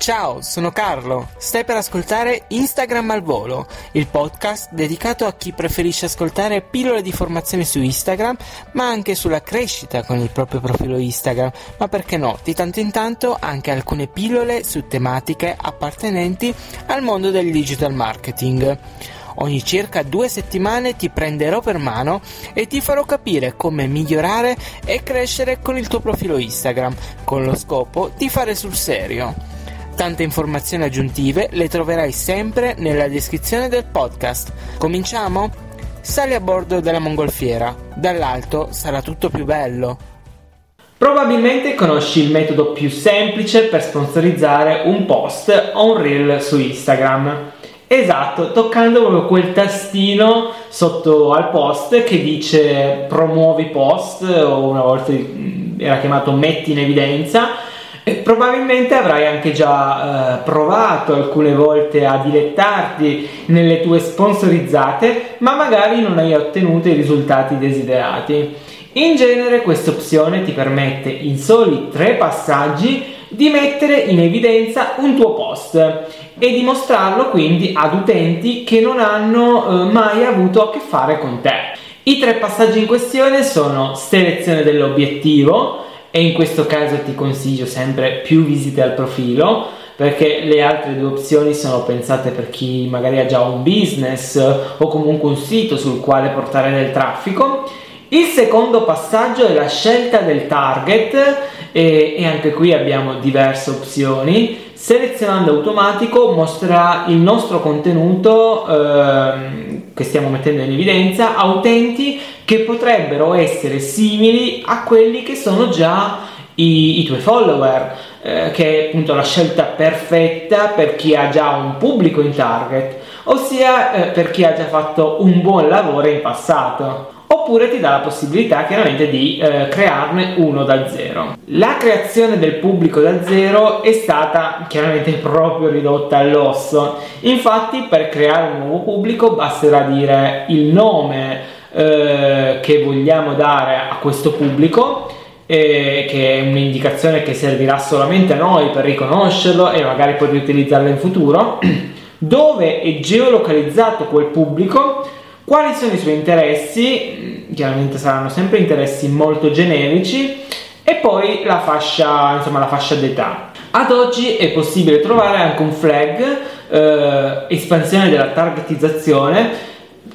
Ciao, sono Carlo. Stai per ascoltare Instagram al volo, il podcast dedicato a chi preferisce ascoltare pillole di formazione su Instagram, ma anche sulla crescita con il proprio profilo Instagram, ma perché no, di tanto in tanto anche alcune pillole su tematiche appartenenti al mondo del digital marketing. Ogni circa due settimane ti prenderò per mano e ti farò capire come migliorare e crescere con il tuo profilo Instagram, con lo scopo di fare sul serio. Tante informazioni aggiuntive le troverai sempre nella descrizione del podcast. Cominciamo? Sali a bordo della mongolfiera, dall'alto sarà tutto più bello. Probabilmente conosci il metodo più semplice per sponsorizzare un post o un reel su Instagram. Esatto, toccando proprio quel tastino sotto al post che dice promuovi post o una volta era chiamato metti in evidenza e probabilmente avrai anche già eh, provato alcune volte a dilettarti nelle tue sponsorizzate, ma magari non hai ottenuto i risultati desiderati. In genere questa opzione ti permette in soli tre passaggi di mettere in evidenza un tuo post e di mostrarlo quindi ad utenti che non hanno eh, mai avuto a che fare con te. I tre passaggi in questione sono selezione dell'obiettivo, e in questo caso ti consiglio sempre più visite al profilo perché le altre due opzioni sono pensate per chi magari ha già un business o comunque un sito sul quale portare del traffico. Il secondo passaggio è la scelta del target e, e anche qui abbiamo diverse opzioni. Selezionando automatico mostrerà il nostro contenuto eh, che stiamo mettendo in evidenza a utenti che potrebbero essere simili a quelli che sono già i, i tuoi follower, eh, che è appunto la scelta perfetta per chi ha già un pubblico in target, ossia eh, per chi ha già fatto un buon lavoro in passato oppure ti dà la possibilità chiaramente di eh, crearne uno da zero. La creazione del pubblico da zero è stata chiaramente proprio ridotta all'osso, infatti per creare un nuovo pubblico basterà dire il nome eh, che vogliamo dare a questo pubblico eh, che è un'indicazione che servirà solamente a noi per riconoscerlo e magari poi riutilizzarlo in futuro, dove è geolocalizzato quel pubblico quali sono i suoi interessi? Mm, chiaramente saranno sempre interessi molto generici e poi la fascia, insomma, la fascia d'età. Ad oggi è possibile trovare anche un flag, eh, espansione della targetizzazione,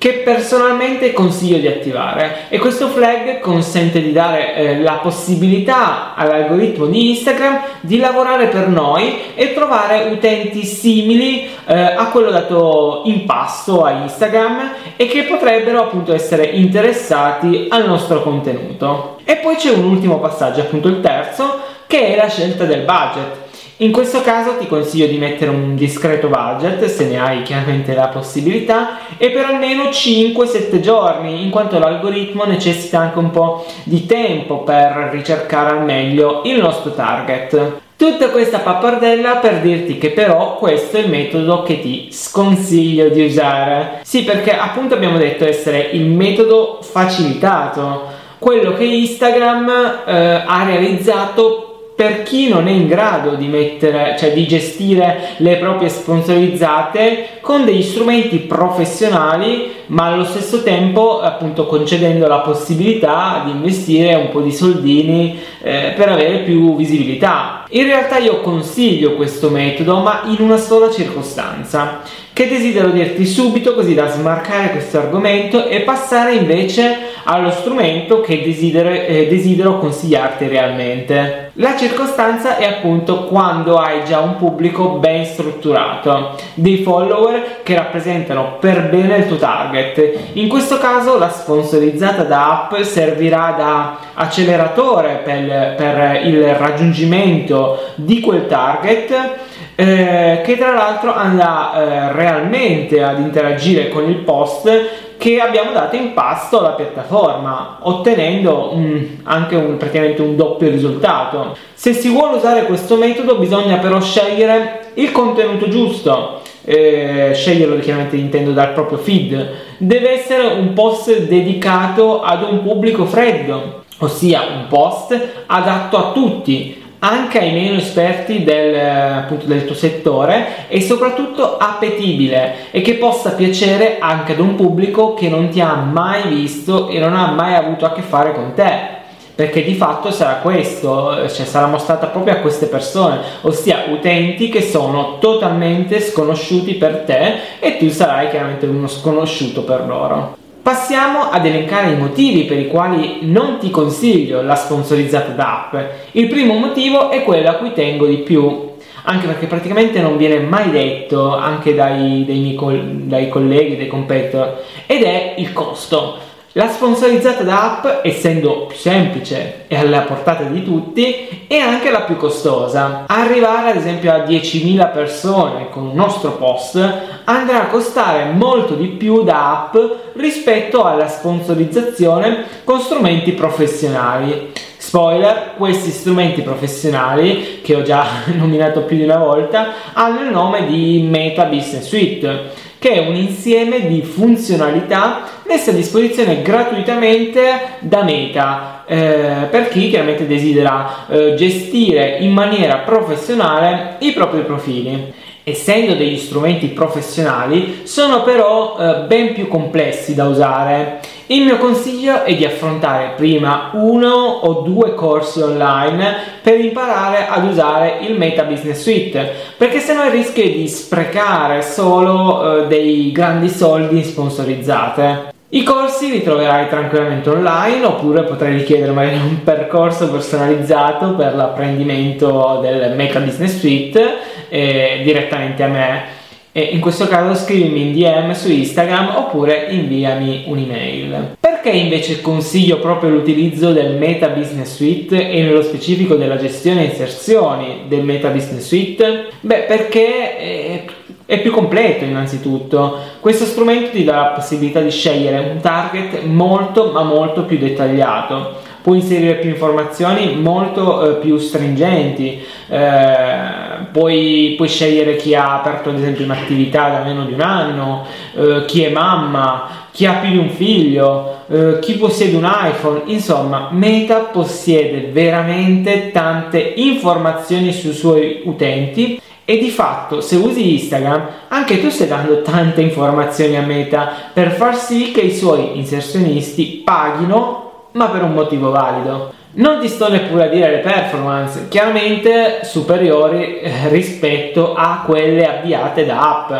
che personalmente consiglio di attivare e questo flag consente di dare eh, la possibilità all'algoritmo di Instagram di lavorare per noi e trovare utenti simili eh, a quello dato in pasto a Instagram e che potrebbero appunto essere interessati al nostro contenuto. E poi c'è un ultimo passaggio, appunto il terzo, che è la scelta del budget. In questo caso ti consiglio di mettere un discreto budget, se ne hai chiaramente la possibilità, e per almeno 5-7 giorni, in quanto l'algoritmo necessita anche un po' di tempo per ricercare al meglio il nostro target. Tutta questa pappardella per dirti che però questo è il metodo che ti sconsiglio di usare. Sì, perché appunto abbiamo detto essere il metodo facilitato, quello che Instagram eh, ha realizzato per chi non è in grado di mettere, cioè di gestire le proprie sponsorizzate con degli strumenti professionali, ma allo stesso tempo appunto concedendo la possibilità di investire un po' di soldini eh, per avere più visibilità. In realtà io consiglio questo metodo, ma in una sola circostanza, che desidero dirti subito così da smarcare questo argomento e passare invece allo strumento che desidero, eh, desidero consigliarti realmente. La circostanza è appunto quando hai già un pubblico ben strutturato, dei follower che rappresentano per bene il tuo target. In questo caso la sponsorizzata da app servirà da acceleratore per, per il raggiungimento di quel target eh, che tra l'altro andrà eh, realmente ad interagire con il post che abbiamo dato in pasto alla piattaforma, ottenendo un, anche un, praticamente un doppio risultato. Se si vuole usare questo metodo bisogna però scegliere il contenuto giusto, eh, sceglierlo chiaramente intendo dal proprio feed, deve essere un post dedicato ad un pubblico freddo, ossia un post adatto a tutti, anche ai meno esperti del, appunto, del tuo settore e soprattutto appetibile e che possa piacere anche ad un pubblico che non ti ha mai visto e non ha mai avuto a che fare con te perché di fatto sarà questo, cioè sarà mostrata proprio a queste persone, ossia utenti che sono totalmente sconosciuti per te e tu sarai chiaramente uno sconosciuto per loro. Passiamo ad elencare i motivi per i quali non ti consiglio la sponsorizzata d'app. Il primo motivo è quello a cui tengo di più, anche perché praticamente non viene mai detto anche dai, dai miei dai colleghi, dai competitor, ed è il costo. La sponsorizzata da app, essendo più semplice e alla portata di tutti, è anche la più costosa. Arrivare ad esempio a 10.000 persone con un nostro post andrà a costare molto di più da app rispetto alla sponsorizzazione con strumenti professionali. Spoiler, questi strumenti professionali, che ho già nominato più di una volta, hanno il nome di Meta Business Suite che è un insieme di funzionalità messe a disposizione gratuitamente da Meta eh, per chi chiaramente desidera eh, gestire in maniera professionale i propri profili essendo degli strumenti professionali, sono però eh, ben più complessi da usare. Il mio consiglio è di affrontare prima uno o due corsi online per imparare ad usare il Meta Business Suite, perché se no rischi di sprecare solo eh, dei grandi soldi sponsorizzate. I corsi li troverai tranquillamente online oppure potrai richiedere magari un percorso personalizzato per l'apprendimento del Meta Business Suite eh, direttamente a me. E in questo caso scrivimi in DM su Instagram oppure inviami un'email. Perché invece consiglio proprio l'utilizzo del Meta Business Suite e nello specifico della gestione inserzioni del Meta Business Suite? Beh, perché è è più completo innanzitutto. Questo strumento ti dà la possibilità di scegliere un target molto ma molto più dettagliato. Puoi inserire più informazioni molto eh, più stringenti, eh, puoi, puoi, scegliere chi ha aperto ad esempio un'attività da meno di un anno, eh, chi è mamma, chi ha più di un figlio, eh, chi possiede un iPhone, insomma Meta possiede veramente tante informazioni sui suoi utenti e di fatto, se usi Instagram, anche tu stai dando tante informazioni a Meta per far sì che i suoi inserzionisti paghino, ma per un motivo valido. Non ti sto neppure a dire le performance, chiaramente superiori eh, rispetto a quelle avviate da app.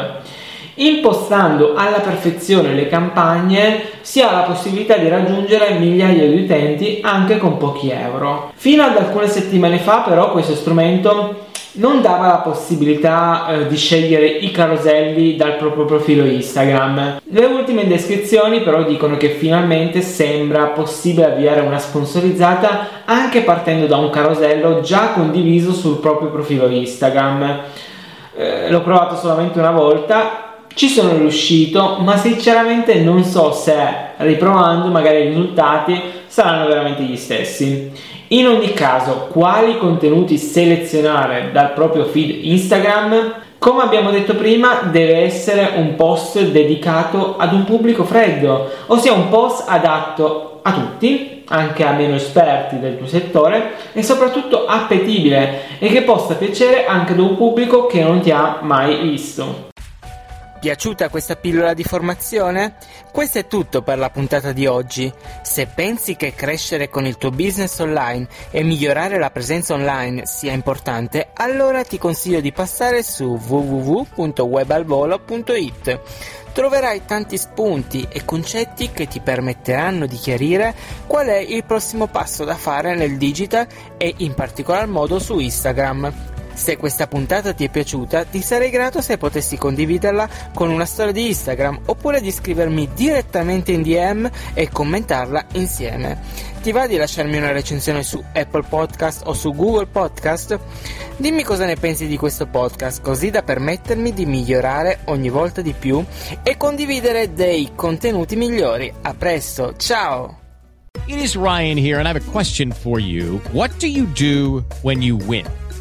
Impostando alla perfezione le campagne si ha la possibilità di raggiungere migliaia di utenti anche con pochi euro. Fino ad alcune settimane fa però questo strumento non dava la possibilità eh, di scegliere i caroselli dal proprio profilo Instagram. Le ultime descrizioni però dicono che finalmente sembra possibile avviare una sponsorizzata anche partendo da un carosello già condiviso sul proprio profilo Instagram. Eh, l'ho provato solamente una volta ci sono riuscito, ma sinceramente non so se riprovando magari i risultati saranno veramente gli stessi. In ogni caso, quali contenuti selezionare dal proprio feed Instagram? Come abbiamo detto prima, deve essere un post dedicato ad un pubblico freddo, ossia un post adatto a tutti, anche a meno esperti del tuo settore, e soprattutto appetibile e che possa piacere anche ad un pubblico che non ti ha mai visto. Piaciuta questa pillola di formazione? Questo è tutto per la puntata di oggi. Se pensi che crescere con il tuo business online e migliorare la presenza online sia importante, allora ti consiglio di passare su www.webalvolo.it. Troverai tanti spunti e concetti che ti permetteranno di chiarire qual è il prossimo passo da fare nel digital e in particolar modo su Instagram. Se questa puntata ti è piaciuta, ti sarei grato se potessi condividerla con una storia di Instagram oppure di scrivermi direttamente in DM e commentarla insieme. Ti va di lasciarmi una recensione su Apple Podcast o su Google Podcast? Dimmi cosa ne pensi di questo podcast, così da permettermi di migliorare ogni volta di più e condividere dei contenuti migliori. A presto, ciao! It is Ryan here, and I have a question for you. What do you do when you win?